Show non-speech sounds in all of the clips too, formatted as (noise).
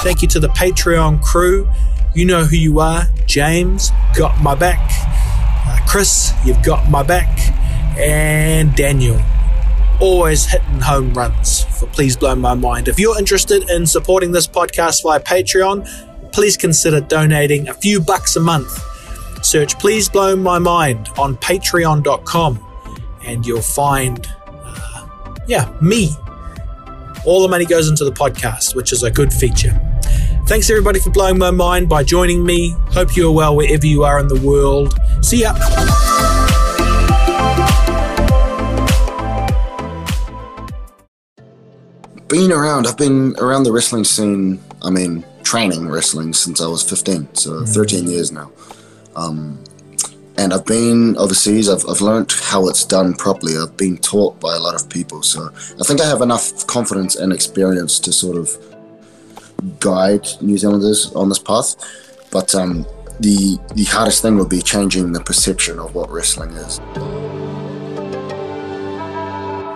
Thank you to the Patreon crew. You know who you are. James, got my back. Uh, Chris, you've got my back. And Daniel, always hitting home runs for Please Blow My Mind. If you're interested in supporting this podcast via Patreon, please consider donating a few bucks a month. Search Please Blow My Mind on patreon.com and you'll find, uh, yeah, me. All the money goes into the podcast, which is a good feature. Thanks everybody for blowing my mind by joining me. Hope you are well wherever you are in the world. See ya. Been around, I've been around the wrestling scene, I mean, training wrestling since I was 15, so 13 years now. Um, and I've been overseas. I've, I've learned how it's done properly. I've been taught by a lot of people. So I think I have enough confidence and experience to sort of guide New Zealanders on this path. But um, the the hardest thing would be changing the perception of what wrestling is.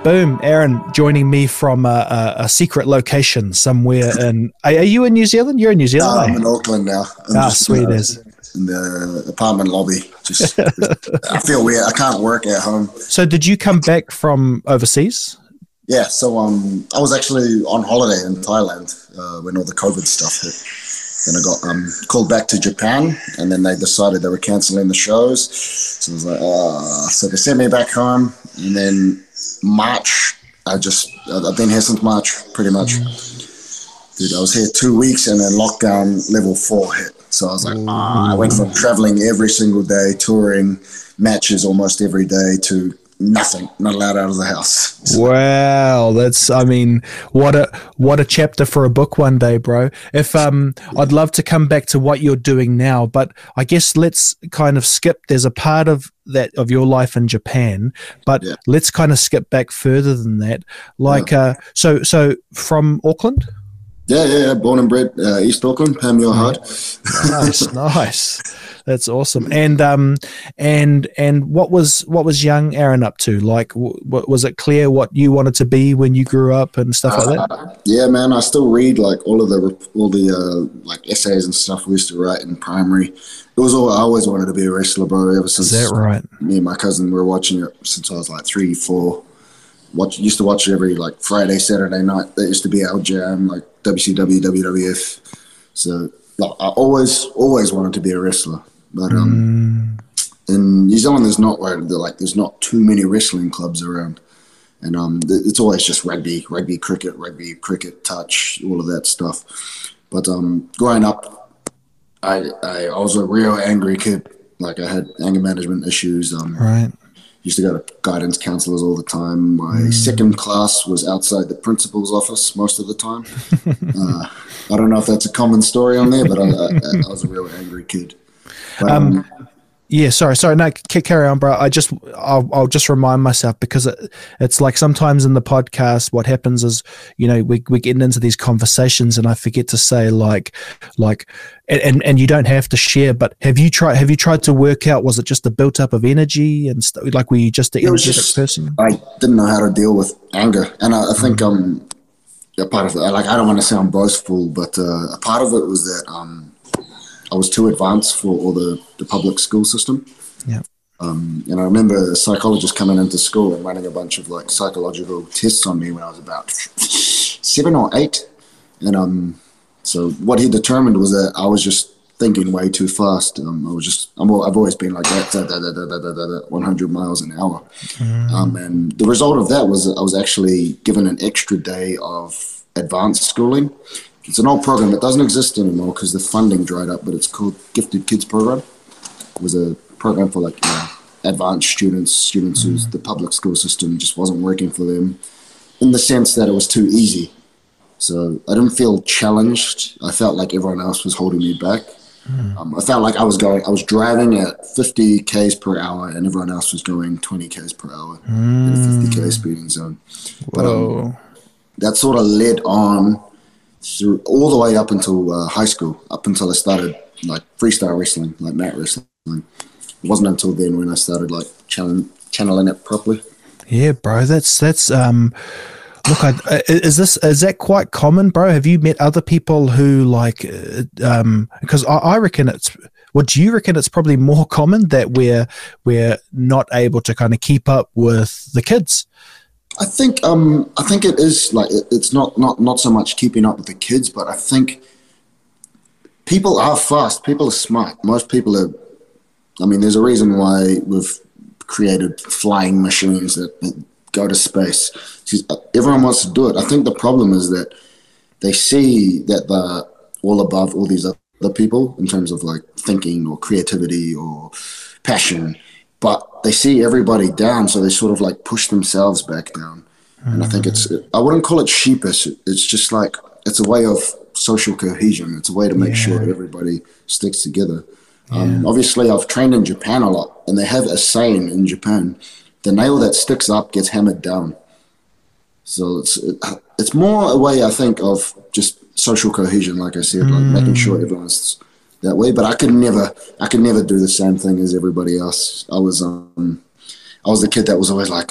Boom, Aaron joining me from a, a, a secret location somewhere in. Are, are, you in New Zealand? You're in New Zealand. No, I'm in Auckland now. I'm ah, sweet as in the apartment lobby. Just, I feel weird. I can't work at home. So, did you come back from overseas? Yeah. So, um, I was actually on holiday in Thailand uh, when all the COVID stuff hit. Then I got um, called back to Japan, and then they decided they were canceling the shows. So I was like, oh. so they sent me back home, and then March, I just I've been here since March, pretty much. Dude, I was here two weeks, and then lockdown level four hit. So I was like, ah, I went from traveling every single day, touring matches almost every day, to nothing, not allowed out of the house. Wow, that's I mean, what a what a chapter for a book one day, bro. If um I'd love to come back to what you're doing now, but I guess let's kind of skip there's a part of that of your life in Japan, but yeah. let's kind of skip back further than that. Like yeah. uh so so from Auckland? Yeah, yeah, yeah. Born and bred uh, East Auckland, Pamela Hard. nice, (laughs) nice. That's awesome. And um, and and what was what was young Aaron up to? Like, w- was it clear what you wanted to be when you grew up and stuff uh, like that? Uh, yeah, man. I still read like all of the all the uh, like essays and stuff we used to write in primary. It was all I always wanted to be a wrestler, bro. Ever since Is that right? Me and my cousin were watching it since I was like three, four watch used to watch it every like Friday, Saturday night. That used to be our jam, like WCW, WWF. So like, I always always wanted to be a wrestler, but um, mm. in New Zealand there's not like there's not too many wrestling clubs around, and um, it's always just rugby, rugby, cricket, rugby, cricket, touch, all of that stuff. But um, growing up, I, I I was a real angry kid. Like I had anger management issues. Um, right used to go to guidance counselors all the time. My mm. second class was outside the principal's office most of the time. (laughs) uh, I don't know if that's a common story on there, but I, I, I was a real angry kid. But, um, um, yeah, sorry, sorry. No, carry on, bro. I just, I'll, I'll just remind myself because it, it's like sometimes in the podcast, what happens is, you know, we we getting into these conversations, and I forget to say like, like, and and you don't have to share. But have you tried? Have you tried to work out? Was it just a built up of energy and st- like were you just an energetic just, person? I didn't know how to deal with anger, and I, I think mm. um, a part of it. Like I don't want to sound boastful, but uh, a part of it was that um I was too advanced for all the, the public school system. Yeah. Um, and I remember a psychologist coming into school and running a bunch of like psychological tests on me when I was about (laughs) seven or eight. And um, so what he determined was that I was just thinking way too fast. Um, I was just, i have always been like that, da, da, da, 100 miles an hour. Mm. Um, and the result of that was that I was actually given an extra day of advanced schooling it's an old program. that doesn't exist anymore because the funding dried up, but it's called Gifted Kids Program. It was a program for like you know, advanced students, students whose the public school system just wasn't working for them in the sense that it was too easy. So I didn't feel challenged. I felt like everyone else was holding me back. Mm. Um, I felt like I was going, I was driving at 50 k's per hour, and everyone else was going 20 k's per hour mm. in a 50 k speeding zone. But um, that sort of led on through all the way up until uh, high school, up until I started like freestyle wrestling, like mat wrestling. It wasn't until then when I started like channeling, channeling it properly. Yeah, bro, that's that's um look, I, is this is that quite common, bro? Have you met other people who like? Um, because I, I reckon it's. Well, do you reckon it's probably more common that we're we're not able to kind of keep up with the kids? I think um, I think it is like it, it's not not not so much keeping up with the kids, but I think people are fast. People are smart. Most people are. I mean, there's a reason why we've created flying machines that, that go to space. Uh, everyone wants to do it. I think the problem is that they see that they're all above all these other people in terms of like thinking or creativity or passion, but they see everybody down, so they sort of like push themselves back down. Mm. And I think it's, I wouldn't call it sheepish. It's just like, it's a way of social cohesion. It's a way to make yeah. sure everybody sticks together. Um, yeah. Um, obviously, I've trained in Japan a lot, and they have a saying in Japan the nail that sticks up gets hammered down. So it's it's more a way I think of just social cohesion, like I said, like making sure mm. everyone's that way. But I could never I could never do the same thing as everybody else. I was um I was the kid that was always like,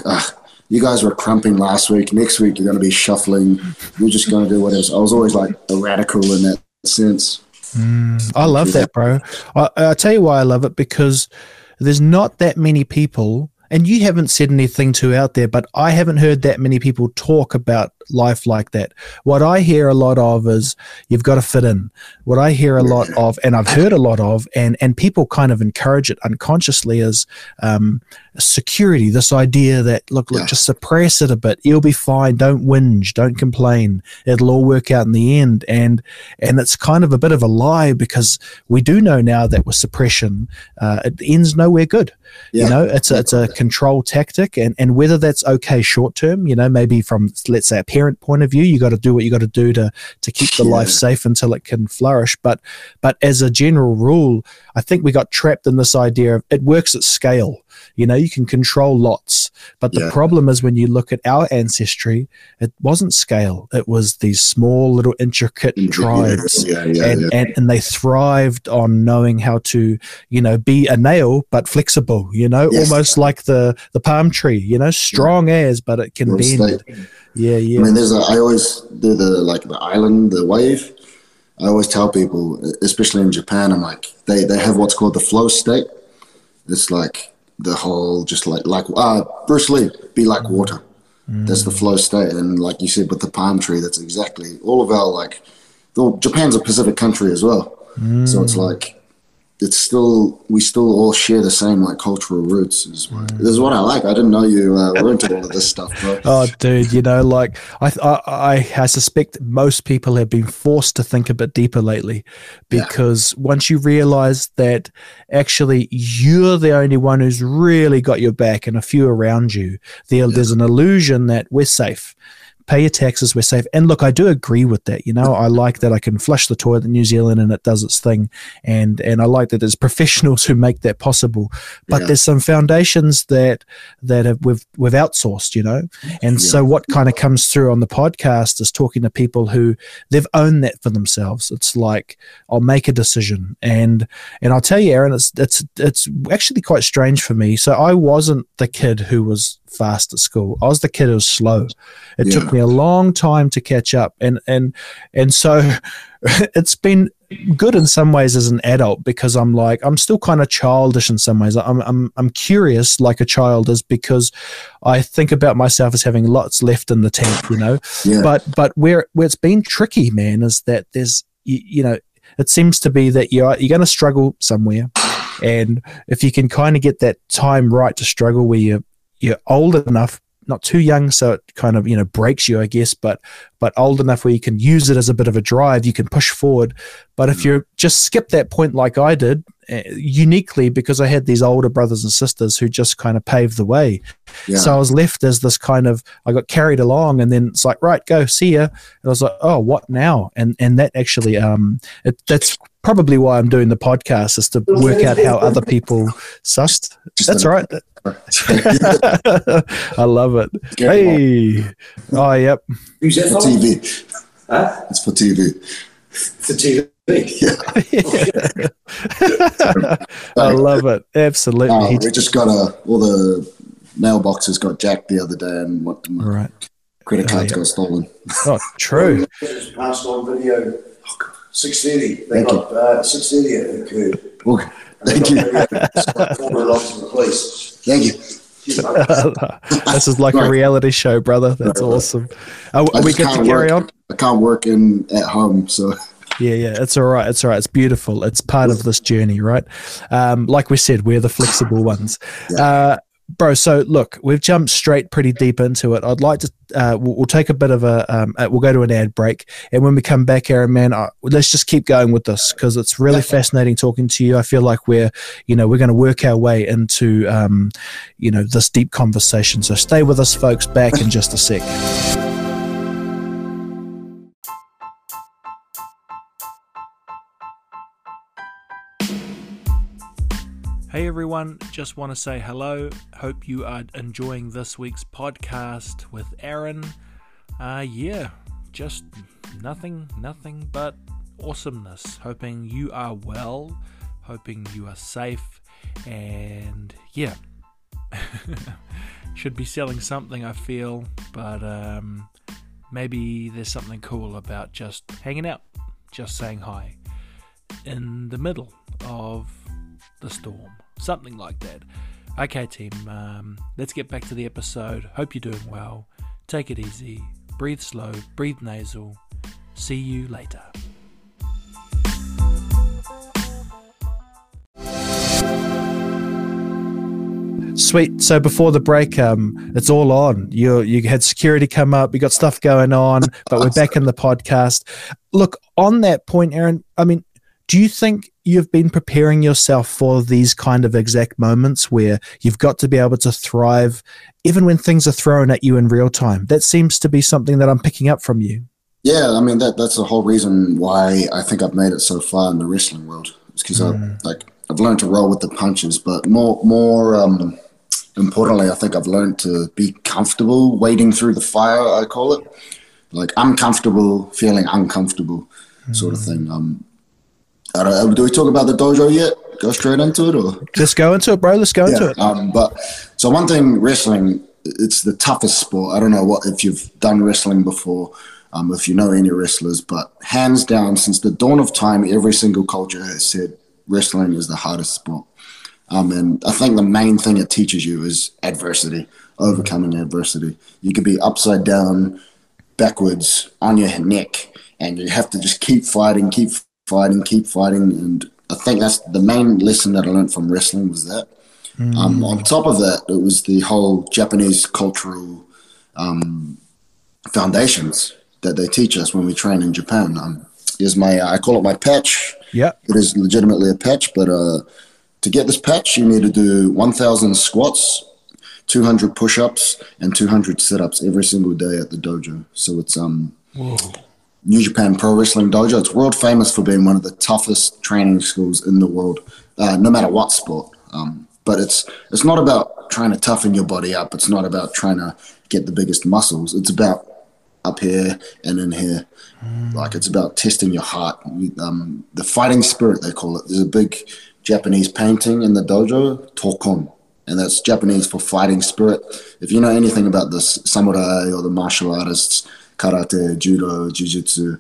you guys were crumping last week. Next week you're going to be shuffling. You're just going to do whatever. I was always like a radical in that sense. Mm, I love that, bro. I, I tell you why I love it because there's not that many people and you haven't said anything to out there, but I haven't heard that many people talk about life like that. What I hear a lot of is you've got to fit in. What I hear a lot of, and I've heard a lot of, and and people kind of encourage it unconsciously is um, security. This idea that look, look, yeah. just suppress it a bit. You'll be fine. Don't whinge. Don't complain. It'll all work out in the end. And and it's kind of a bit of a lie because we do know now that with suppression, uh, it ends nowhere good. Yeah. You know, it's a, it's a control tactic, and and whether that's okay short term, you know, maybe from let's say a parent point of view, you got to do what you got to do to to keep the yeah. life safe until it can flourish. But but as a general rule, I think we got trapped in this idea of it works at scale. You know, you can control lots, but the yeah. problem is when you look at our ancestry, it wasn't scale. It was these small little intricate yeah, tribes, yeah, and, and and they thrived on knowing how to, you know, be a nail but flexible. You know, yes. almost like the the palm tree. You know, strong as but it can bend. Yeah, yeah. I mean, there's a. I always do the like the island, the wave. I always tell people, especially in Japan, I'm like, they they have what's called the flow state. It's like the whole just like like uh Bruce Lee, be like water. Mm. That's the flow state, and like you said with the palm tree, that's exactly all of our like. Well, Japan's a Pacific country as well, mm. so it's like it's still we still all share the same like cultural roots. Is what, mm. is what I like. I didn't know you uh, were into all of this stuff, (laughs) oh, dude, you know, like I, I I suspect most people have been forced to think a bit deeper lately, because yeah. once you realize that actually you're the only one who's really got your back, and a few around you, there, yeah. there's an illusion that we're safe pay your taxes, we're safe. And look, I do agree with that. You know, I like that I can flush the toilet in New Zealand and it does its thing. And and I like that there's professionals (laughs) who make that possible. But yeah. there's some foundations that that have, we've we've outsourced, you know. And yeah. so what kind of comes through on the podcast is talking to people who they've owned that for themselves. It's like I'll make a decision. And and I'll tell you, Aaron, it's it's it's actually quite strange for me. So I wasn't the kid who was fast at school. I was the kid who was slow. It yeah. took me a long time to catch up, and and and so (laughs) it's been good in some ways as an adult because I'm like I'm still kind of childish in some ways. I'm I'm I'm curious like a child is because I think about myself as having lots left in the tank, you know. Yeah. But but where where it's been tricky, man, is that there's you, you know it seems to be that you're you're going to struggle somewhere. And if you can kind of get that time right to struggle where you you're old enough not too young so it kind of you know breaks you i guess but but old enough where you can use it as a bit of a drive you can push forward but if mm. you just skip that point like i did uh, uniquely because i had these older brothers and sisters who just kind of paved the way yeah. so i was left as this kind of i got carried along and then it's like right go see ya and i was like oh what now and and that actually um it, that's probably why i'm doing the podcast is to work out how other people sussed that's right (laughs) (laughs) I love it. hey. Oh, yep. Who's for? TV. Huh? It's for TV. For TV. (laughs) Yeah. (laughs) I love it. Absolutely. Uh, we just got a, all the mailboxes got jacked the other day and what, right. Credit cards got stolen. Oh, true. Just (laughs) passed on video. Six thirty. They Thank got uh, six thirty. It occurred. Okay. Thank you. Forwarded the police. Thank you. (laughs) this is like a reality show, brother. That's awesome. Are, I are we good to carry work. on? I can't work in at home, so Yeah, yeah, it's all right. It's all right. It's beautiful. It's part of this journey, right? Um, like we said, we're the flexible ones. Uh, bro, so look, we've jumped straight pretty deep into it. I'd like to, uh, we'll, we'll take a bit of a, um, uh, we'll go to an ad break. And when we come back, Aaron, man, uh, let's just keep going with this because it's really fascinating talking to you. I feel like we're, you know, we're going to work our way into, um, you know, this deep conversation. So stay with us, folks. Back in just a sec. Hey everyone, just want to say hello. Hope you are enjoying this week's podcast with Aaron. Uh, yeah, just nothing, nothing but awesomeness. Hoping you are well, hoping you are safe, and yeah, (laughs) should be selling something, I feel, but um, maybe there's something cool about just hanging out, just saying hi in the middle of the storm, something like that. Okay, team, um, let's get back to the episode. Hope you're doing well. Take it easy. Breathe slow, breathe nasal. See you later. Sweet. So before the break, um, it's all on. You you had security come up. You got stuff going on, but we're back in the podcast. Look on that point, Aaron. I mean, do you think you've been preparing yourself for these kind of exact moments where you've got to be able to thrive, even when things are thrown at you in real time? That seems to be something that I'm picking up from you. yeah. I mean that that's the whole reason why I think I've made it so far in the wrestling world. It's because I like I've learned to roll with the punches, but more more um, importantly, I think I've learned to be comfortable wading through the fire. I call it like I'm feeling uncomfortable, sort of thing. Um, I don't, uh, do we talk about the dojo yet? Go straight into it, or Let's go into it, bro. Let's go into it. Um, but so one thing, wrestling, it's the toughest sport. I don't know what if you've done wrestling before, um, if you know any wrestlers, but hands down, since the dawn of time, every single culture has said wrestling is the hardest sport. Um, and I think the main thing it teaches you is adversity, overcoming adversity. You could be upside down, backwards, on your neck, and you have to just keep fighting, keep fighting, keep fighting. And I think that's the main lesson that I learned from wrestling was that. Um, on top of that, it was the whole Japanese cultural um, foundations that they teach us when we train in Japan. Um, is my I call it my patch. Yeah. It is legitimately a patch, but uh, to get this patch, you need to do 1,000 squats, 200 push-ups, and 200 sit-ups every single day at the dojo. So it's um, New Japan Pro Wrestling Dojo. It's world famous for being one of the toughest training schools in the world, uh, no matter what sport. Um, but it's it's not about trying to toughen your body up. It's not about trying to get the biggest muscles. It's about up here and in here. Like it's about testing your heart. Um, the fighting spirit they call it. There's a big Japanese painting in the dojo, Tokon, and that's Japanese for fighting spirit. If you know anything about the samurai or the martial artists, karate, judo, jiu-jitsu,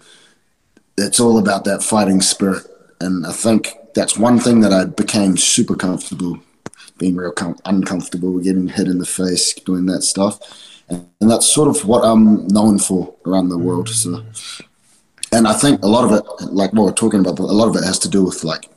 it's all about that fighting spirit. And I think that's one thing that I became super comfortable being real com- uncomfortable, getting hit in the face, doing that stuff. And, and that's sort of what I'm known for around the world. So, and I think a lot of it, like what we're talking about, a lot of it has to do with like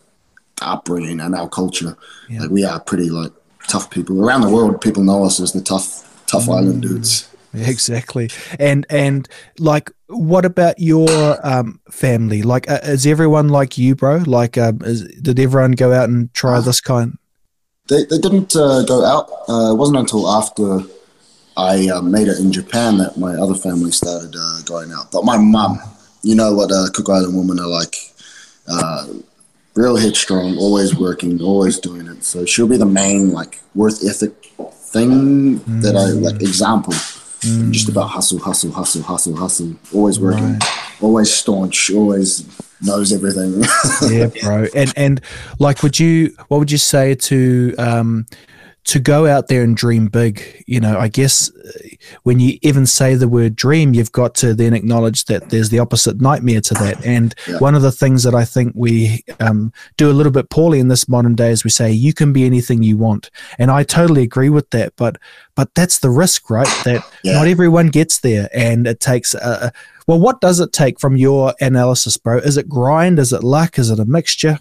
upbringing and our culture. Like we are pretty like tough people around the world. People know us as the tough, tough island dudes. (laughs) Exactly. And and like what about your um family? Like uh, is everyone like you, bro? Like um is, did everyone go out and try this kind? They, they didn't uh, go out. Uh, it wasn't until after I uh, made it in Japan that my other family started uh, going out. But my mum, you know what uh, Cook Island women are like. Uh, real headstrong, always working, always doing it. So she'll be the main like worth ethic thing that I like example. Just about hustle, hustle, hustle, hustle, hustle. Always working, always staunch, always knows everything. yeah, bro. And and like, would you? What would you say to um to go out there and dream big, you know, I guess uh, when you even say the word dream, you've got to then acknowledge that there's the opposite nightmare to that. And Yeah. one of the things that I think we um, do a little bit poorly in this modern day is we say you can be anything you want, and I totally agree with that. But but that's the risk, right? That Yeah. not everyone gets there, and it takes. Uh, well, what does it take from your analysis, bro? Is it grind? Is it luck? Is it a mixture?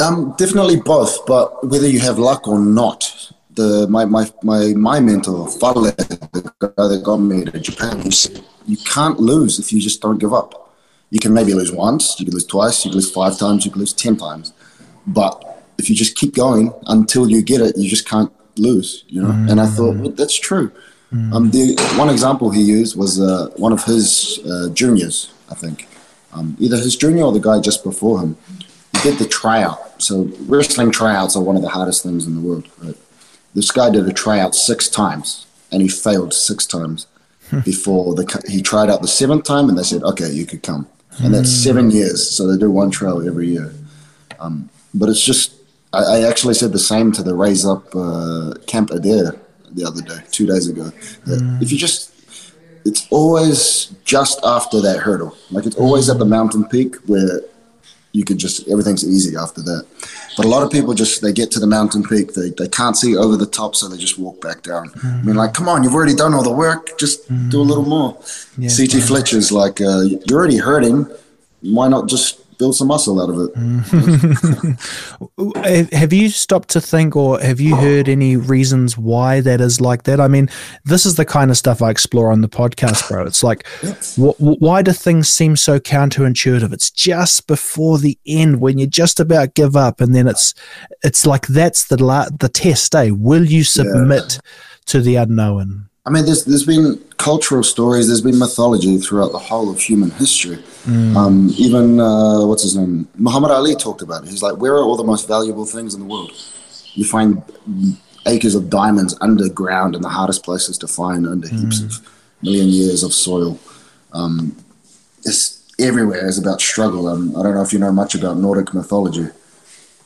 Um, definitely both, but whether you have luck or not, the my my my, my mentor, Fale, the guy that got me to Japan, he said you can't lose if you just don't give up. You can maybe lose once, you can lose twice, you can lose five times, you can lose ten times, but if you just keep going until you get it, you just can't lose. You know. And I thought well, that's true. Um, the one example he used was uh, one of his uh, juniors, I think, um, either his junior or the guy just before him he did the tryout. So wrestling tryouts are one of the hardest things in the world. Right? This guy did a tryout six times, and he failed six times before the he tried out the seventh time, and they said, "Okay, you could come." And that's seven years. So they do one trial every year. Um, but it's just I, I actually said the same to the Raise Up uh, Camp Adair the other day, two days ago. That If you just it's always just after that hurdle. Like it's always at the mountain peak where you could just everything's easy after that. But a lot of people just they get to the mountain peak, they, they can't see over the top, so they just walk back down. I mean, like, come on, you've already done all the work, just do a little more. Yeah. CT Fletcher's like, uh, you're already hurting. Why not just build some muscle out of it? (laughs) Have have you stopped to think, or have you heard any reasons why that is like that? I mean, this is the kind of stuff I explore on the podcast, bro. It's like, wh- wh- why do things seem so counterintuitive? It's just before the end when you just about give up, and then it's it's like that's the la- the test. Eh? Will you submit to the unknown? I mean, there's there's been cultural stories, there's been mythology throughout the whole of human history. Um, even uh, what's his name, Muhammad Ali talked about it. He's like, where are all the most valuable things in the world? You find acres of diamonds underground in the hardest places to find, under heaps of million years of soil. Um, it's everywhere. It's about struggle. Um, I don't know if you know much about Nordic mythology,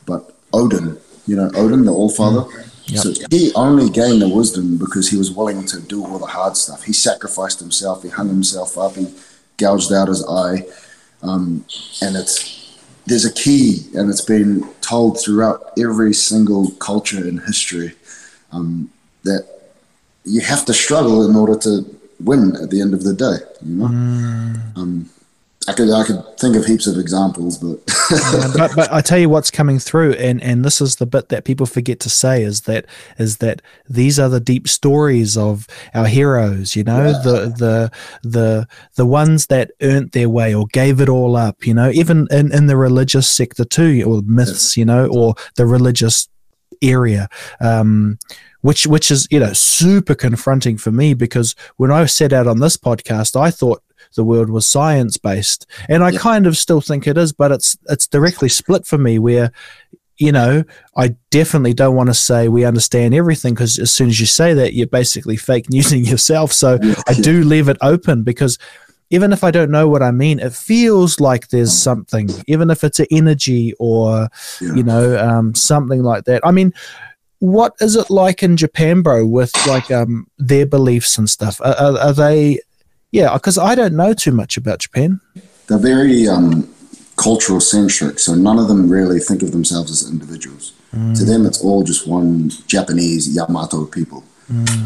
but Odin, you know Odin, the All Father. So he only gained the wisdom because he was willing to do all the hard stuff. He sacrificed himself. He hung himself up. He gouged out his eye, um, and it's there's a key, and it's been told throughout every single culture in history um, that you have to struggle in order to win at the end of the day. You know, um, I could I could think of heaps of examples, but Um, (laughs) but but I tell you what's coming through, and and this is the bit that people forget to say is that is that these are the deep stories of our heroes. You know, the the the the ones that earned their way or gave it all up. You know, even in in the religious sector too, or myths. You know, or the religious area. Um, which which is you know super confronting for me because when I set out on this podcast, I thought the world was science based, and I Yeah. kind of still think it is, but it's it's directly split for me where. You know, I definitely don't want to say we understand everything because as soon as you say that, you're basically fake (laughs) newsing yourself. So I do leave it open because even if I don't know what I mean, it feels like there's something, even if it's an energy or, Yeah. you know, um, something like that. I mean, what is it like in Japan, bro, with like um, their beliefs and stuff? Are, are, are they, yeah, because I don't know too much about Japan. they're very um, cultural centric, so none of them really think of themselves as individuals. To them, it's all just one Japanese Yamato people.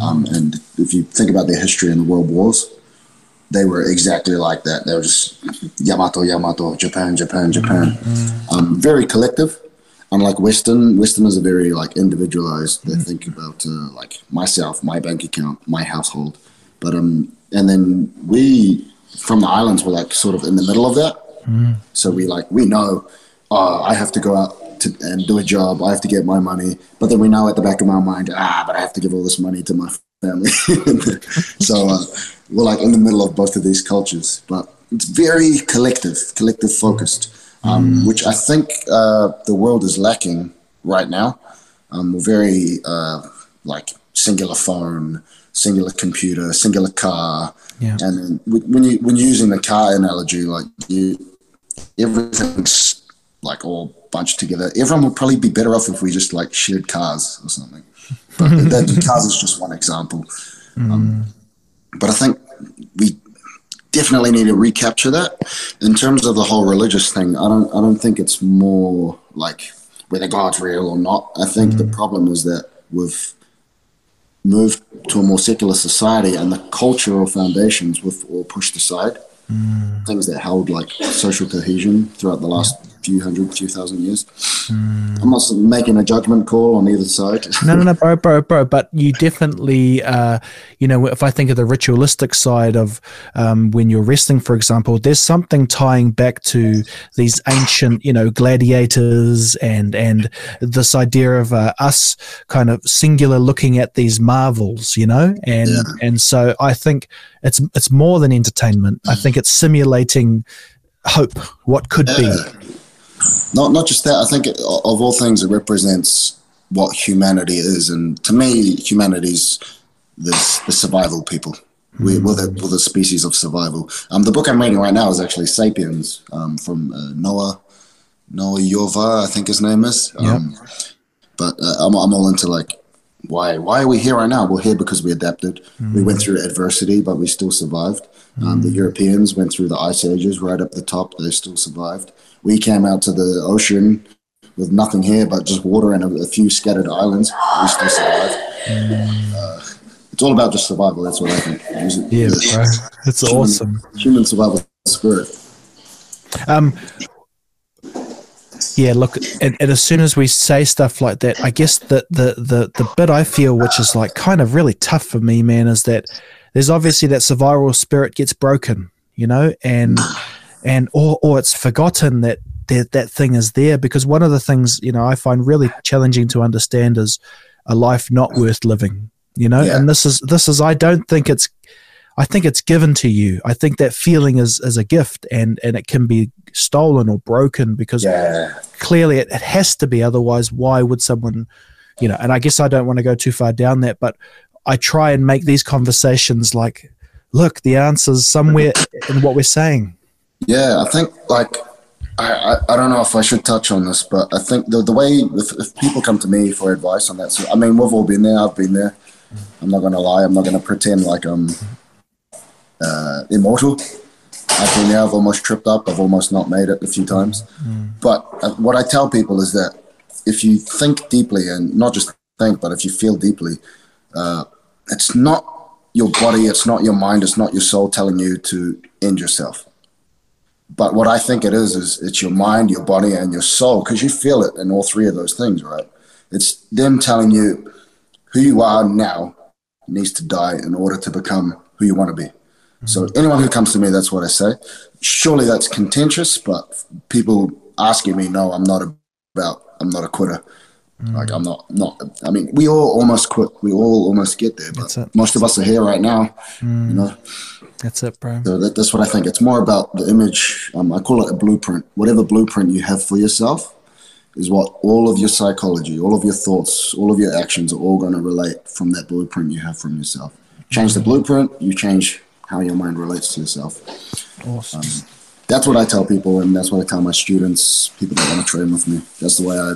Um, and if you think about their history in the world wars, they were exactly like that. They were just Yamato, Yamato, Japan, Japan, Japan. Um, very collective. Unlike Western, Westerners are very like individualized. They think about uh, like myself, my bank account, my household. But um, and then we from the islands were like sort of in the middle of that. So we like we know uh, I have to go out to, and do a job. I have to get my money, but then we know at the back of our mind, ah, but I have to give all this money to my family. (laughs) so uh, we're like in the middle of both of these cultures, but it's very collective, collective focused, um, which I think uh, the world is lacking right now. Um, we're very uh, like singular phone, singular computer, singular car, Yeah. and when you when using the car analogy, like you everything's like all bunched together. Everyone would probably be better off if we just like shared cars or something. But (laughs) that cars is just one example. Um, but I think we definitely need to recapture that. In terms of the whole religious thing, I don't I don't think it's more like whether God's real or not. I think the problem is that we've moved to a more secular society and the cultural foundations we've all pushed aside. Mm. Things that held like social cohesion throughout the last few hundred, few thousand years. I'm not making a judgment call on either side. (laughs) no, no, no, bro, bro, bro. But you (laughs) definitely, uh, you know, if I think of the ritualistic side of um, when you're wrestling, for example, there's something tying back to these ancient, you know, gladiators and and this idea of uh, us kind of singular looking at these marvels, you know, and Yeah. and so I think it's it's more than entertainment. I think it's simulating hope, what could be. Not not just that. I think it, of all things, it represents what humanity is, and to me, humanity's the the survival people. We, we're, the, we're the species of survival. Um, the book I'm reading right now is actually *Sapiens* um, from uh, Noah Noah Yova, I think his name is. Um, But uh, I'm I'm all into like why why are we here right now? We're here because we adapted. We went through adversity, but we still survived. Um, the Europeans went through the ice ages right up the top. They still survived. We came out to the ocean with nothing here but just water and a, a few scattered islands. We still survived. Uh, it's all about just survival. That's what I think. Yeah, The bro, it's human- awesome. Human survival spirit. Um, yeah, look, and, and as soon as we say stuff like that, I guess the, the the the bit I feel, which is like kind of really tough for me, man, is that there's obviously that survival spirit gets broken, you know, and and or or it's forgotten that that that thing is there because one of the things you know I find really challenging to understand is a life not worth living, you know, Yeah. and this is this is I don't think it's I think it's given to you. I think that feeling is is a gift and and it can be stolen or broken because Yeah. clearly it, it has to be otherwise why would someone you know and I guess I don't want to go too far down that but I try and make these conversations like look the answer's somewhere in what we're saying. Yeah, I think like I, I, I don't know if I should touch on this, but I think the the way if, if people come to me for advice on that, so I mean we've all been there. I've been there. I'm not gonna lie. I'm not gonna pretend like I'm uh, immortal. I've been there. I've almost tripped up. I've almost not made it a few times. But uh, what I tell people is that if you think deeply and not just think, but if you feel deeply, uh, it's not your body, it's not your mind, it's not your soul telling you to end yourself. But what I think it is is it's your mind, your body, and your soul because you feel it in all three of those things, right? It's them telling you who you are now needs to die in order to become who you want to be. So mm-hmm. anyone who comes to me, that's what I say. Surely that's contentious, but people asking me, no, I'm not about, I'm not a quitter. Mm. Like I'm not, not. I mean, we all almost quit. We all almost get there, but most of us are here right now. You mm. know, That's it, bro. so that, that's what I think. It's more about the image. Um, I call it a blueprint. Whatever blueprint you have for yourself is what all of your psychology, all of your thoughts, all of your actions are all going to relate from that blueprint you have from yourself. Change the blueprint, you change how your mind relates to yourself. Awesome. That's what I tell people, and that's what I tell my students, people that want to train with me. That's the way I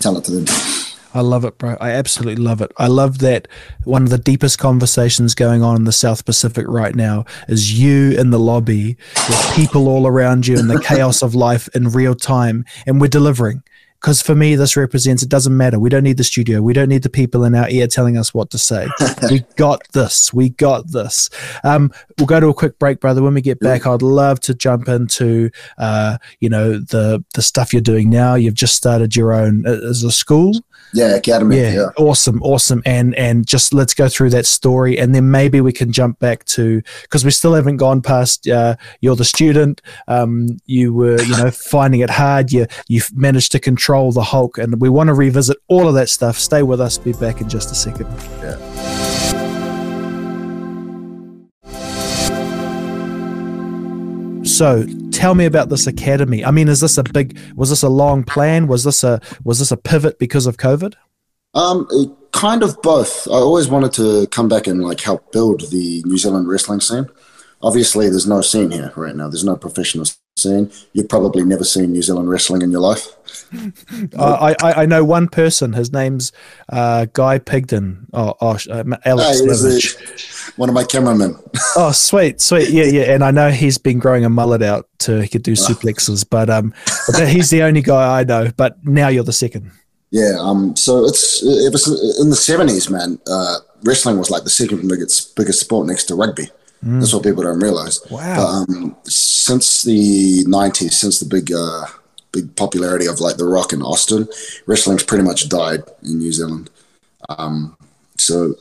tell it to them. I love it, bro. I absolutely love it. I love that one of the deepest conversations going on in the South Pacific right now is you in the lobby with people all around you and the chaos of life in real time, and we're delivering. Because for me, this represents it doesn't matter. We don't need the studio. We don't need the people in our ear telling us what to say. (laughs) we got this. We got this. Um, we'll go to a quick break, brother. When we get back, I'd love to jump into, uh, you know, the the stuff you're doing now. You've just started your own uh, as a school Yeah, academy. yeah, Yeah. awesome awesome and and just let's go through that story and then maybe we can jump back to because we still haven't gone past uh, you're the student um, you were you know (laughs) finding it hard you you've managed to control the hulk and we want to revisit all of that stuff stay with us be back in just a second so tell me about this academy i mean is this a big was this a long plan was this a was this a pivot because of covid Um, kind of both. I always wanted to come back and like help build the New Zealand wrestling scene. Obviously, there's no scene here right now. There's no professional scene, you've probably never seen New Zealand wrestling in your life. (laughs) I, I, I know one person. His name's uh, Guy Pigden. Oh, oh uh, Alex Hey, a- one of my cameramen. (laughs) Oh, sweet, sweet. Yeah, yeah. And I know he's been growing a mullet out to he could do suplexes, but um, but he's the only guy I know. But now you're the second. Yeah, um, so it's it was in the seventies, man. Uh, wrestling was like the second biggest biggest sport next to rugby. That's what people don't realize. Wow. But um, since the nineties, since the big uh, big popularity of like The Rock in Austin, wrestling's pretty much died in New Zealand. Um, so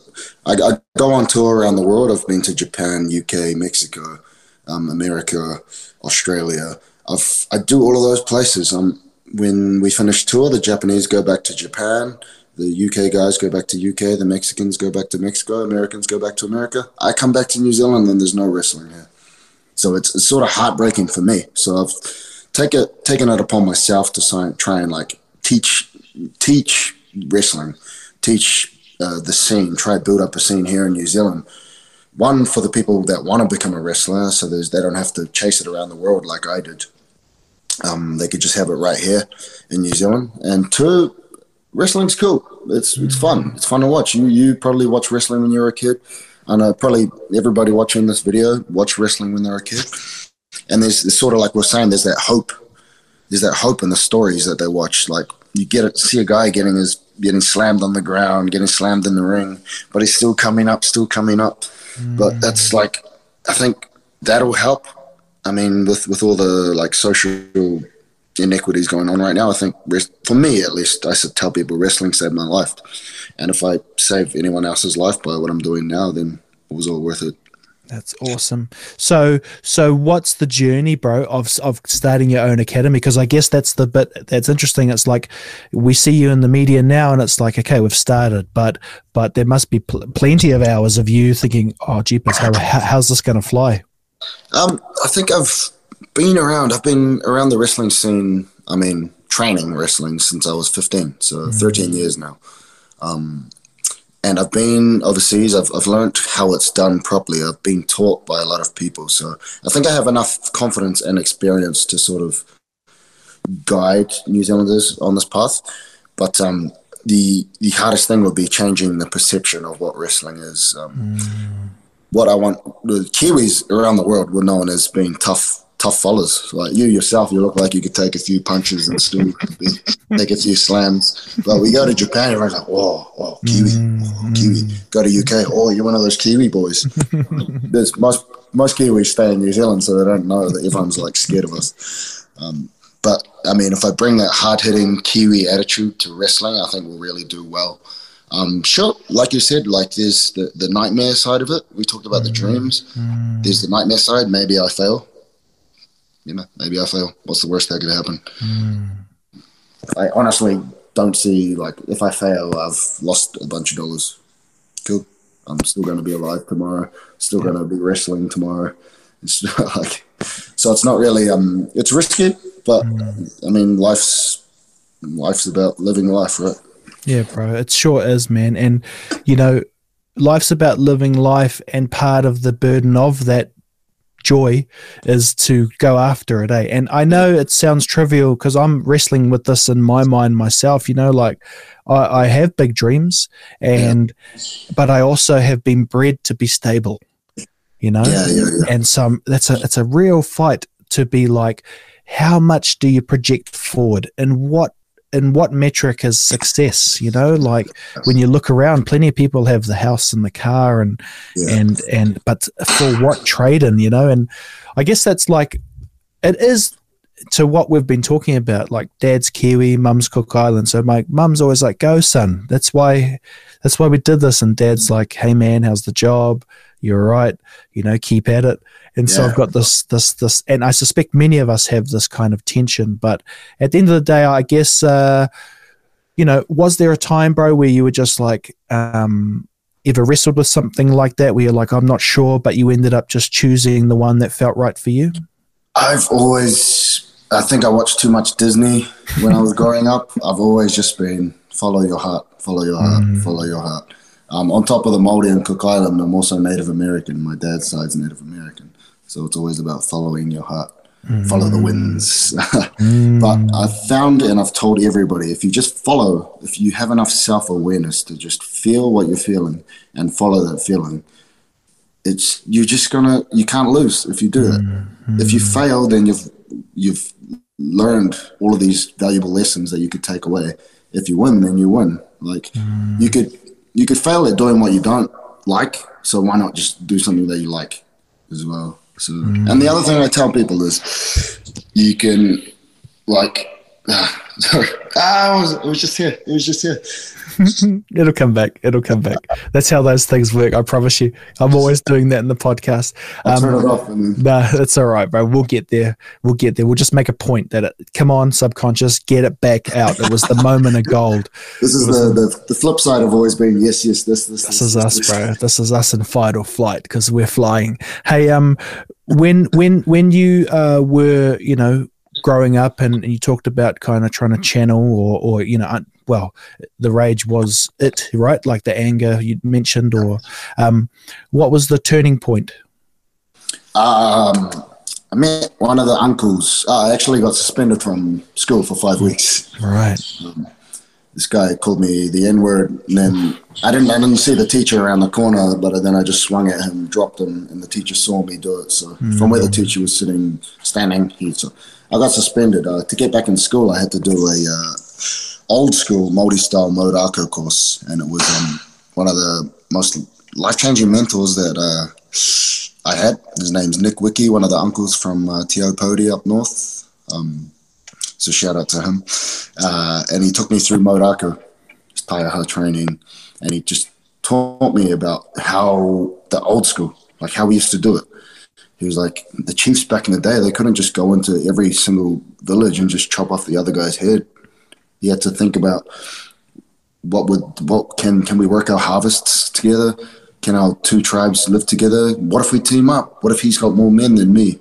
I, I go on tour around the world. I've been to Japan, UK, Mexico, um, America, Australia. I've, I do all of those places. Um, when we finish tour, the Japanese go back to Japan, the UK guys go back to UK, the Mexicans go back to Mexico, Americans go back to America. I come back to New Zealand, and there's no wrestling here. So it's, it's sort of heartbreaking for me. So I've take it, taken it upon myself to try and like teach teach wrestling, teach uh, the scene, try to build up a scene here in New Zealand. One for the people that want to become a wrestler, so they don't have to chase it around the world like I did. Um, they could just have it right here in New Zealand. And two, wrestling's cool. It's it's mm. fun. It's fun to watch. You you probably watch wrestling when you were a kid. I know probably everybody watching this video watch wrestling when they're a kid. And there's, there's sort of like we're saying, there's that hope. There's that hope in the stories that they watch. Like you get it, see a guy getting his getting slammed on the ground, getting slammed in the ring, but he's still coming up, still coming up. But mm. that's like, I think that'll help. I mean, with with all the like social inequities going on right now, I think for me at least, I should tell people wrestling saved my life, and if I save anyone else's life by what I'm doing now, then it was all worth it. That's awesome. So, so what's the journey, bro, of of starting your own academy? Because I guess that's the bit that's interesting. It's like we see you in the media now, and it's like, okay, we've started, but but there must be pl- plenty of hours of you thinking, oh, jeepers, how, how, how's this going to fly? Um, I think I've been around. I've been around the wrestling scene. I mean, training wrestling since I was 15, so 13 years now. Um, and I've been overseas. I've I've learned how it's done properly. I've been taught by a lot of people, so I think I have enough confidence and experience to sort of guide New Zealanders on this path. But um, the the hardest thing would be changing the perception of what wrestling is. Um, what I want the Kiwis around the world were known as being tough, tough fellas. Like you yourself, you look like you could take a few punches and still (laughs) take a few slams. But we go to Japan, everyone's like, whoa, whoa, Kiwi, whoa, Kiwi. Go to UK, oh, you're one of those Kiwi boys. (laughs) There's most most Kiwis stay in New Zealand, so they don't know that everyone's like scared of us. Um, but I mean, if I bring that hard hitting Kiwi attitude to wrestling, I think we'll really do well. Um, sure, like you said, like there's the, the nightmare side of it. We talked about the dreams. There's the nightmare side. Maybe I fail. You know, maybe I fail. What's the worst that could happen? I honestly don't see like if I fail, I've lost a bunch of dollars. Cool. I'm still going to be alive tomorrow. Still going to be wrestling tomorrow. It's (laughs) like, so it's not really um, it's risky, but I mean, life's life's about living life, right? Yeah, bro, it sure is, man. And you know, life's about living life, and part of the burden of that joy is to go after it. Eh? And I know it sounds trivial because I'm wrestling with this in my mind myself. You know, like I, I have big dreams, and but I also have been bred to be stable. You know, Yeah, yeah, yeah. and some that's a it's a real fight to be like, how much do you project forward, and what and what metric is success? You know, like when you look around, plenty of people have the house and the car, and Yeah. and and but for what trade in? You know, and I guess that's like it is to what we've been talking about. Like dad's Kiwi, mum's Cook Island. So my mum's always like, "Go, son." That's why. That's why we did this. And dad's like, "Hey, man, how's the job? You're right. You know, keep at it." And so I've got this, this, this, and I suspect many of us have this kind of tension. But at the end of the day, I guess, uh, you know, was there a time, bro, where you were just like, um, ever wrestled with something like that, where you're like, I'm not sure, but you ended up just choosing the one that felt right for you? I've always, I think I watched too much Disney when I was growing up. I've always just been follow your heart, follow your heart, follow your heart. Um, on top of the Maori and Cook Island, I'm also Native American. My dad's side's Native American, so it's always about following your heart. follow the mm. winds. (laughs) Mm. but I've found and I've told everybody if you just follow, if you have enough self awareness to just feel what you're feeling and follow that feeling, it's you're just gonna you can't lose if you do it. Mm-hmm. If you fail, then you've you've learned all of these valuable lessons that you could take away. If you win, then you win. Like you mm. could you could fail at doing what you don't like, so why not just do something that you like as well? So, and the mm. other thing I tell people is, you can, like, (sighs) sorry, ah, it was, it was just here. It was just here. (laughs) It'll come back. It'll come back. That's how those things work. I promise you. I'm always doing that in the podcast. I'll turn Um, it off and then, no, that's all right, bro. We'll get there. We'll get there. We'll just make a point that it, come on, subconscious, get it back out. It was the moment of gold. this is the, the the flip side of always being yes, yes, this, this, This is us, bro. This is us in fight or flight because we're flying. Hey, um, when when when you uh were you know growing up and, you talked about kind of trying to channel or or you know well the rage was it right like the anger you mentioned or um what was the turning point Um, I met one of the uncles. Uh, I actually got suspended from school for five weeks. right this guy called me the N word, and then I didn't I didn't see the teacher around the corner, but then I just swung at him, dropped him, and the teacher saw me do it. So from where the teacher was sitting, standing, he so I got suspended. Uh, to get back in school, I had to do a uh, old school multi style mau rākau course, and it was um, one of the most life changing mentors that uh, I had. His name's Nick Wiki, one of the uncles from uh, Teo Pody up north. Um, so shout out to him. Uh, and he took me through mau rākau, his Taiaha training, and he just taught me about how the old school, like how we used to do it. He was like, the chiefs back in the day, they couldn't just go into every single village and just chop off the other guy's head. He had to think about what would what can can we work our harvests together? Can our two tribes live together? What if we team up? What if he's got more men than me?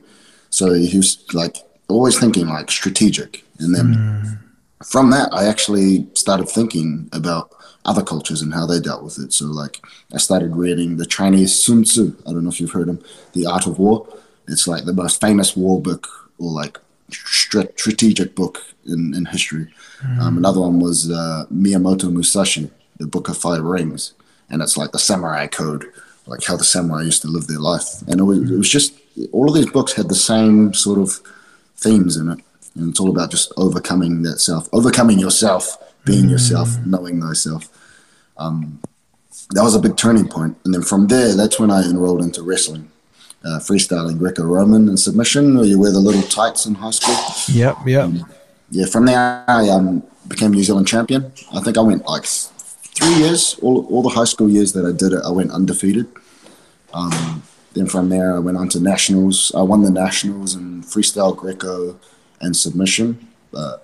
So he was like always thinking like strategic. And then hmm. from that, I actually started thinking about other cultures and how they dealt with it. So like I started reading the Chinese Sun Tzu. I don't know if you've heard him, The Art of War. It's like the most famous war book or like stra- strategic book in, in history. Um, another one was uh, Miyamoto Musashi, The Book of Five Rings. And it's like the samurai code, like how the samurai used to live their life. And it was, it was just, all of these books had the same sort of themes in it. And it's all about just overcoming that self, overcoming yourself, being yourself, knowing thyself. Um, that was a big turning point. And then from there, that's when I enrolled into wrestling, uh, freestyling Greco Roman and submission, where you wear the little tights in high school. yep yep Yeah, from there, I um, became New Zealand champion. I think I went like three years, all, all the high school years that I did it, I went undefeated. Um, then from there, I went on to nationals. I won the nationals in freestyle, Greco, and submission uh,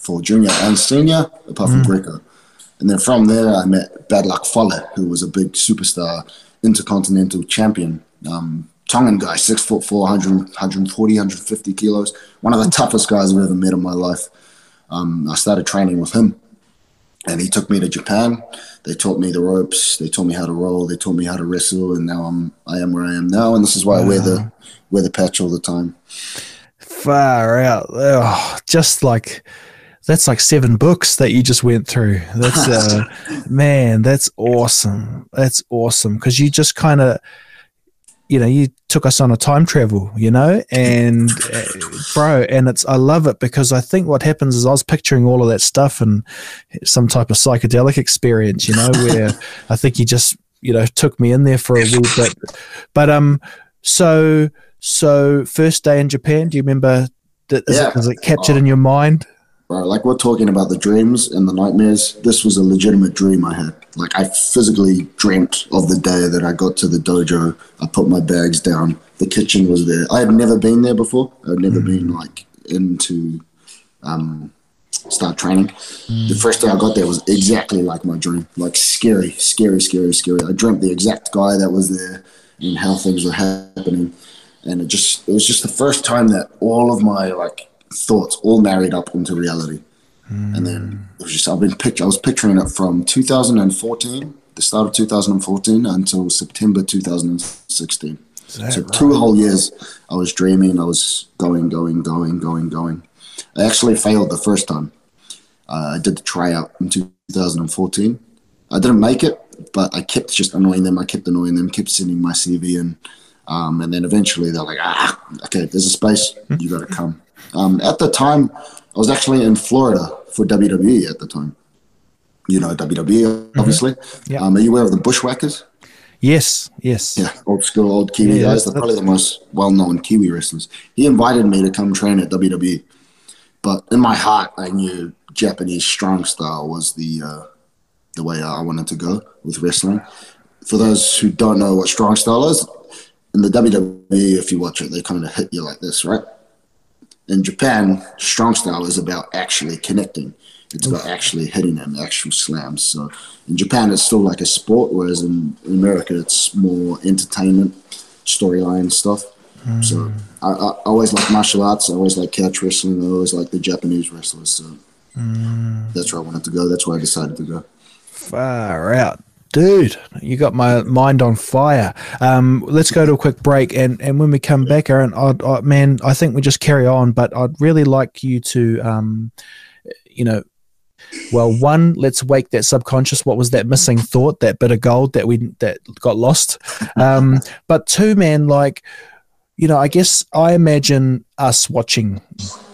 for junior and senior, apart from Greco. And then from there, I met Bad Luck Fale, who was a big superstar, intercontinental champion. Um, Tongan guy, six foot four, 100, 140, 150 kilos. One of the toughest guys I've ever met in my life. Um, I started training with him, and he took me to Japan. They taught me the ropes. They taught me how to roll. They taught me how to wrestle, and now I'm I am where I am now. And this is why I wear the wear the patch all the time. far out oh, just like that's like seven books that you just went through. That's uh (laughs) man that's awesome. That's awesome. Because you just kind of you know you took us on a time travel you know? And uh, bro and it's i love it because i think what happens is i was picturing all of that stuff and some type of psychedelic experience you know where (laughs) i think you just you know took me in there for a wee bit. But um so so first day in japan do you remember that is, Yeah. it, is it captured in your mind Bro, like we're talking about the dreams and the nightmares. This was a legitimate dream I had. Like I physically dreamt of the day that I got to the dojo. I put my bags down. The kitchen was there. I had never been there before. I'd never been like into um, start training. The first day I got there was exactly like my dream. Like scary, scary, scary, scary. I dreamt the exact guy that was there and how things were happening. And it just it was just the first time that all of my like thoughts all married up into reality. And then it was just I've been picture I was picturing it from 2014, the start of 2014 until September 2016. So two whole years, I was dreaming. I was going, going, going, going, going. I actually failed the first time. Uh, I did the tryout in 2014. I didn't make it, but I kept just annoying them. I kept annoying them, kept sending my CV in. Um, and then eventually they're like, ah, okay, there's a space. You got to come. Um, at the time, I was actually in Florida for WWE at the time. You know WWE, obviously. Mm-hmm. Yeah. Um, are you aware of the Bushwhackers? Yes, yes. Yeah, old school, old Kiwi Yeah, guys. They're probably the most well-known Kiwi wrestlers. He invited me to come train at WWE, but in my heart, I knew Japanese strong style was the uh, the way I wanted to go with wrestling. For those who don't know what strong style is, in the WWE, if you watch it, they kind of hit you like this, right? In Japan, strong style is about actually connecting. It's about mm. actually hitting them, actual slams. So in Japan, it's still like a sport, whereas in, in America, it's more entertainment, storyline stuff. So mm. I, I I always like martial arts. I always like catch wrestling. I always like the Japanese wrestlers. So mm. that's where I wanted to go. That's where I decided to go. Far out. Dude, you got my mind on fire. Um, let's go to a quick break, and, and when we come back, Aaron, I'd, I, man, I think we just carry on. But I'd really like you to, um, you know, well, one, let's wake that subconscious. What was that missing thought, that bit of gold that we that got lost? Um, (laughs) but two, man, like, you know, I guess I imagine us watching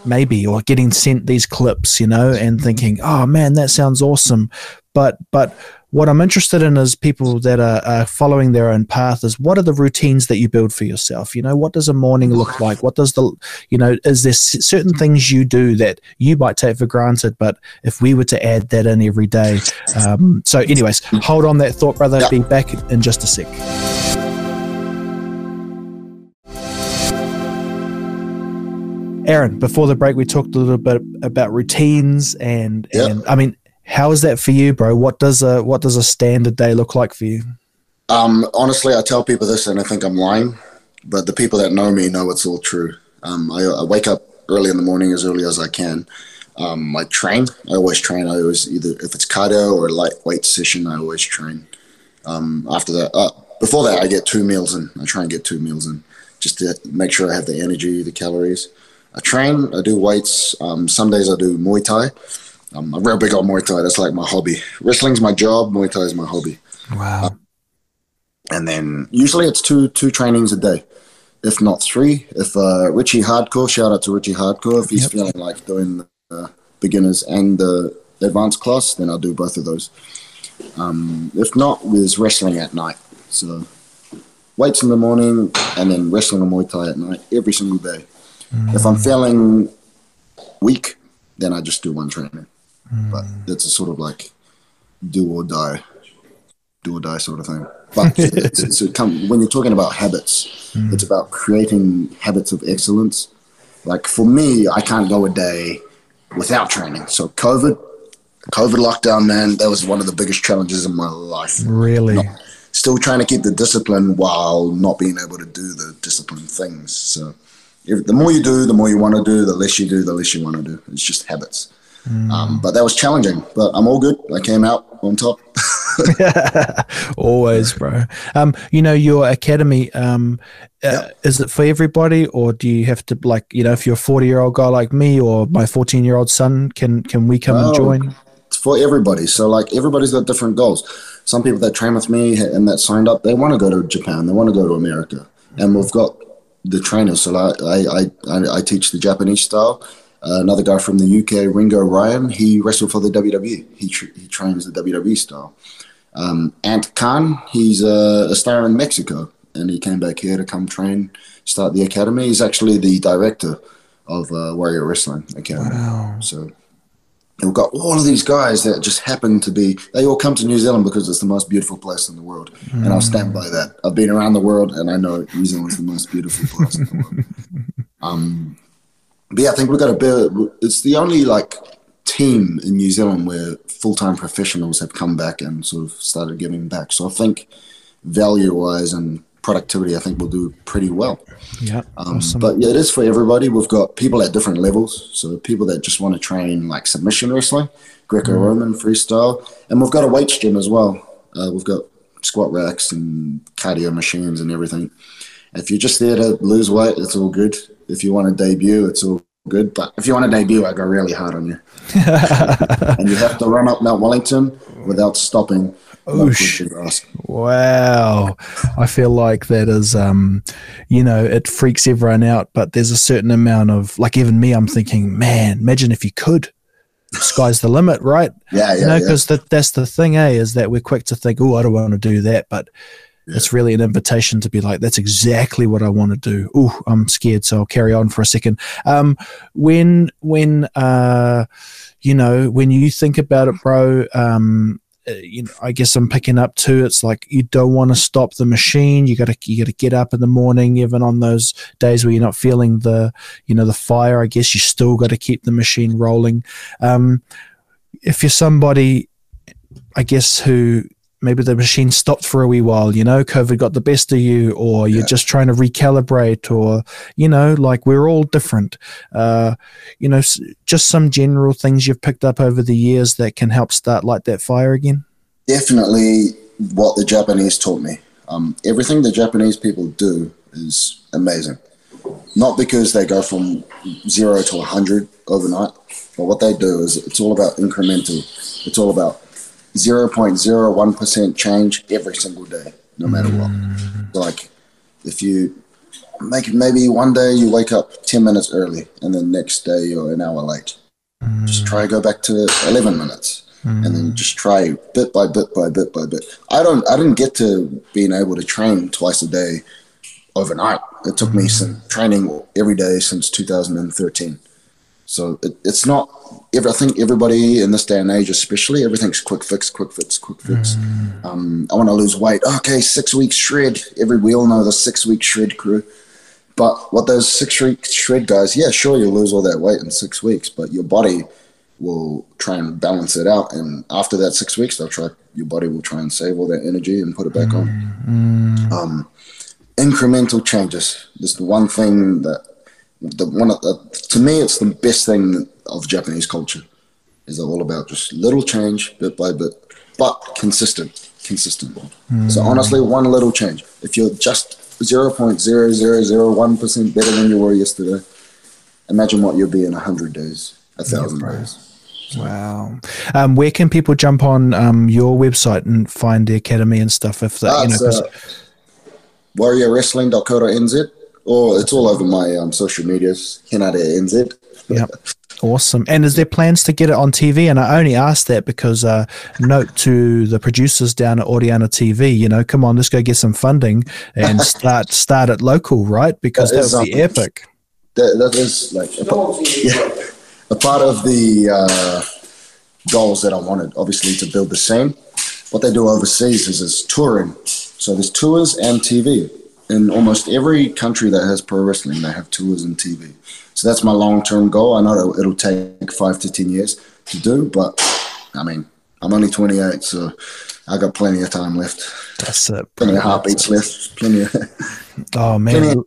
maybe or getting sent these clips, you know, and thinking, oh man, that sounds awesome. But but what I'm interested in is people that are, are following their own path. Is what are the routines that you build for yourself? You know, what does a morning look like? What does the, you know, is there certain things you do that you might take for granted, but if we were to add that in every day, um, so anyways, hold on that thought, brother. Be back in just a sec. Aaron, before the break, we talked a little bit about routines and, and I mean, how is that for you, bro? What does a what does a standard day look like for you? Um, honestly, I tell people this and I think I'm lying, but the people that know me know it's all true. Um, I, I wake up early in the morning as early as I can. Um, I train. I always train. I always either if it's cardio or lightweight session, I always train. Um, after that, uh, before that, I get two meals in. I try and get two meals in just to make sure I have the energy, the calories. I train. I do weights. Um, some days I do Muay Thai. Um, I'm a real big on Muay Thai. That's like my hobby. Wrestling's my job. Muay Thai is my hobby Wow. and then usually it's two two trainings a day, if not three. If uh, Richie Hardcore, shout out to Richie Hardcore, if he's Yep. feeling like doing the beginners and the advanced class, then I'll do both of those. Um, if not, there's wrestling at night. So weights in the morning and then wrestling and Muay Thai at night every single day. If I'm feeling weak, then I just do one training. But hmm. it's a sort of like do or die do or die sort of thing. But it's, (laughs) it's come, when you're talking about habits, hmm. it's about creating habits of excellence. Like for me, I can't go a day without training. So COVID, COVID lockdown, man, that was one of the biggest challenges in my life. Really? Still trying to keep the discipline while not being able to do the discipline things. So if, the more you do, the more you want to do. The less you do, the less you want to do. It's just habits. Um, but that was challenging. But I'm all good. I came out on top. (laughs) Always, bro. Um, you know, your academy, um, uh, is it for everybody or do you have to like, you know, if you're a 40 year old guy like me or my 14 year old son, can, can we come and Oh, join? it's for everybody. So like everybody's got different goals. Some people that train with me and that signed up, they want to go to Japan, they want to go to America, and we've got the trainers. So like I I, I, I teach the Japanese style. Uh, another guy from the UK, Ringo Ryan, he wrestled for the WWE. He tr- he trains the WWE style. Um, Ant Khan, he's a, a star in Mexico, and he came back here to come train, start the academy. He's actually the director of uh, Warrior Wrestling Academy. Wow. So we've got all of these guys that just happen to be, they all come to New Zealand because it's the most beautiful place in the world. And I'll stand by that. I've been around the world and I know New Zealand's the most beautiful place in the world. (laughs) Um, but yeah, I think we've got a bit, it's the only like team in New Zealand where full time professionals have come back and sort of started giving back. So I think value wise and productivity, I think we'll do pretty well. Yeah. Um, awesome. But yeah, it is for everybody. We've got people at different levels. So people that just want to train like submission wrestling, Greco-Roman, freestyle, and we've got a weights gym as well. Uh, we've got squat racks and cardio machines and everything. If you're just there to lose weight, it's all good. If you want to debut, it's all good. But if you want to debut, I go really hard on you. (laughs) and you have to run up Mount Wellington without stopping. Oosh. Wow. I feel like that is, um, you know, it freaks everyone out, but there's a certain amount of, like, even me, I'm thinking, man, imagine if you could. Sky's the limit, right? Yeah, you yeah, know, yeah. because that, that's the thing, eh, is that we're quick to think, oh, I don't want to do that. But it's really an invitation to be like, that's exactly what I want to do. Oh, I'm scared, so I'll carry on for a second. Um, when, when, uh, you know, when you think about it, bro, um, uh, you know, I guess I'm picking up too. It's like you don't want to stop the machine. You got to you got to get up in the morning, even on those days where you're not feeling the you know the fire. I guess you still got to keep the machine rolling. Um, if you're somebody, I guess who maybe the machine stopped for a wee while, you know, COVID got the best of you, or you're Yeah. just trying to recalibrate, or you know, like we're all different. Uh, you know, s- just some general things you've picked up over the years that can help start light that fire again. Definitely what the Japanese taught me. Um, everything the Japanese people do is amazing. Not because they go from zero to 100 overnight, but what they do is it's all about incremental. It's all about 0.01% change every single day, no matter what. Mm. Like, if you make maybe one day you wake up 10 minutes early and then next day you're an hour late. Just try to go back to 11 minutes and then just try bit by bit by bit by bit. I don't I didn't get to being able to train twice a day overnight. It took me mm. some training every day since 2013. So it, it's not. Every, I think everybody in this day and age, especially, everything's quick fix, quick fix, quick fix. Um, I want to lose weight. Okay, six weeks shred. Every we all know the six week shred crew. But what those six week shred guys, yeah, sure, you'll lose all that weight in six weeks, but your body will try and balance it out. And after that six weeks, they'll try. Your body will try and save all that energy and put it back on. Um, incremental changes. This is the one thing that the one of the, to me it's the best thing of Japanese culture is all about just little change bit by bit, but consistent, consistent. So honestly, one little change. If you're just zero point zero zero zero one percent better than you were yesterday, imagine what you'll be in a hundred days, a thousand days. Wow. Um, where can people jump on um, your website and find the academy and stuff? If that, Ah, you know, uh, warriorwrestling.co.nz or it's all over my um, social medias, Henare NZ. Yep. Awesome. And is there plans to get it on TV? And I only asked that because, uh, note to the producers down at Audiana TV, you know, come on, let's go get some funding and (laughs) start start it local, right? Because That that would be epic. That, that is like a, pa- yeah, a part of the uh, goals that I wanted, obviously, to build the scene. What they do overseas is, is touring. So there's tours and TV. In almost every country that has pro wrestling, they have tours and TV. So that's my long term goal. I know it'll, it'll take five to 10 years to do, but I mean, I'm only 28, so I got plenty of time left. That's it. Plenty of heartbeats left. Plenty of, (laughs) Oh man,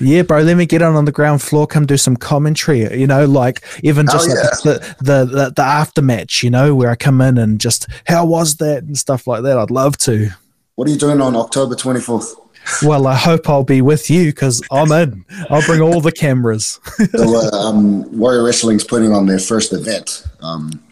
yeah, bro. Let me get on on the ground floor. Come do some commentary. You know, like even just Oh, like yeah. the, the the the after match. You know, where I come in and just how was that and stuff like that. I'd love to. What are you doing on October 24th? Well, I hope I'll be with you because I'm in. I'll bring all the cameras. so, uh, um, Warrior Wrestling's putting on their first event, um,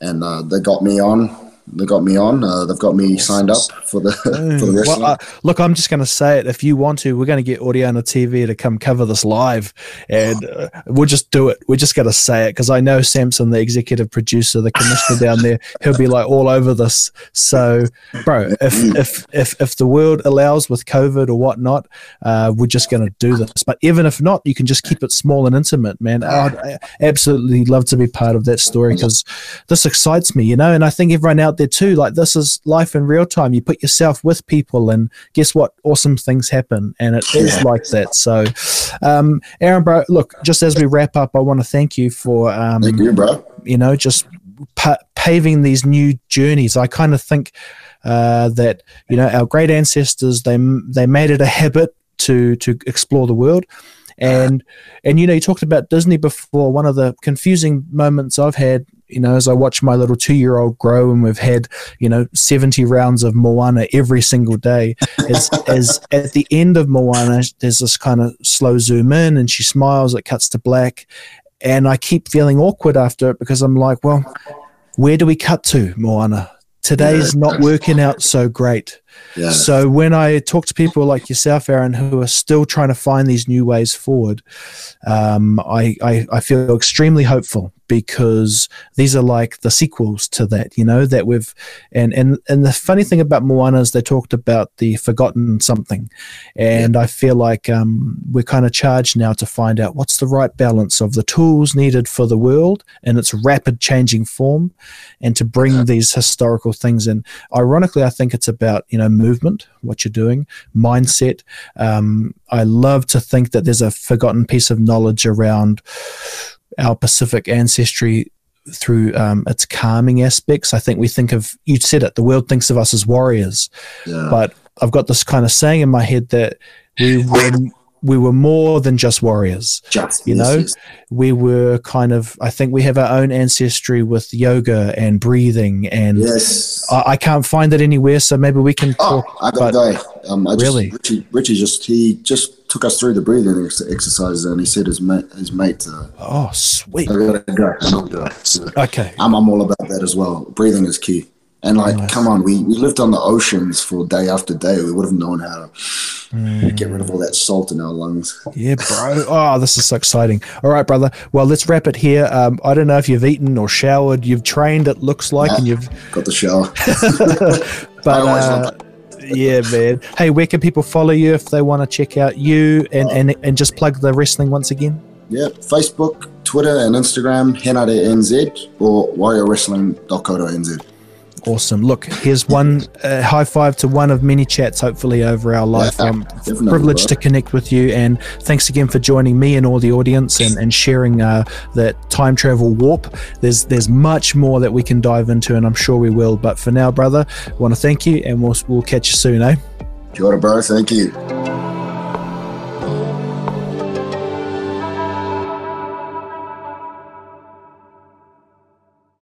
and uh, they got me on. They got me on. Uh, they've got me signed up for the (laughs) for the wrestling. Well, uh, look, I'm just going to say it. If you want to, we're going to get Audio Audiana TV to come cover this live, and uh, we'll just do it. We're just going to say it because I know Samson, the executive producer, the commissioner down there, he'll be like all over this. So, bro, if if if if the world allows with COVID or whatnot, uh, we're just going to do this. But even if not, you can just keep it small and intimate, man. I'd uh, absolutely love to be part of that story because this excites me, you know. And I think everyone out there too. Like this is life in real time. You put yourself with people, and guess what? Awesome things happen, and it is like that. So, um, Aaron, bro, look, just as we wrap up, I want to thank you for um, Thank you, bro. you know, just pa- paving these new journeys. I kind of think uh, that you know our great ancestors they they made it a habit to to explore the world, and and you know you talked about Disney before. One of the confusing moments I've had you know, as I watch my little two year old grow and we've had, you know, 70 rounds of Moana every single day, is, is (laughs) at the end of Moana, there's this kind of slow zoom in and she smiles, it cuts to black. And I keep feeling awkward after it because I'm like, well, where do we cut to, Moana? Today's not working out so great. Yeah. So when I talk to people like yourself, Aaron, who are still trying to find these new ways forward, um, I, I, I feel extremely hopeful because these are like the sequels to that, you know, that we've and and and the funny thing about Moana is they talked about the forgotten something, and I feel like um, we're kind of charged now to find out what's the right balance of the tools needed for the world and its rapid changing form, and to bring these historical things in. Ironically, I think it's about you know movement, what you're doing, mindset. Um, I love to think that there's a forgotten piece of knowledge around our Pacific ancestry through um, its calming aspects. I think we think of you said it. The world thinks of us as warriors, yeah. but I've got this kind of saying in my head that we were we were more than just warriors. Just, you know, yes. we were kind of. I think we have our own ancestry with yoga and breathing, and Yes. I, I can't find it anywhere. So maybe we can Oh, talk. I a guy. Um, I just, Really? Richie, Richie just he just took us through the breathing ex- exercises, and he said his mate, his mate. Uh, Oh, sweet. I got a guy. Another guy. So Okay. I'm, I'm all about that as well. Breathing is key. And like, Nice. come on, we, we lived on the oceans for day after day. We would have known how to Mm. get rid of all that salt in our lungs. Yeah, bro. Oh, this is so exciting. All right, brother. Well, let's wrap it here. Um, I don't know if you've eaten or showered. You've trained, it looks like, and you've. Got the shower. (laughs) (laughs) But uh, yeah, man. Hey, where can people follow you if they want to check out you and, and and just plug the wrestling once again? Yeah, Facebook, Twitter, and Instagram, Henare NZ or warriorwrestling.co.nz. Awesome. Look, here's one uh, high five to one of many chats, hopefully, over our life. I'm definitely, privileged to connect with you. And thanks again for joining me and all the audience and, and sharing uh, that time travel warp. There's there's much more that we can dive into, and I'm sure we will. But for now, brother, I want to thank you, and we'll, we'll catch you soon, eh? Kia ora, bro. Thank you.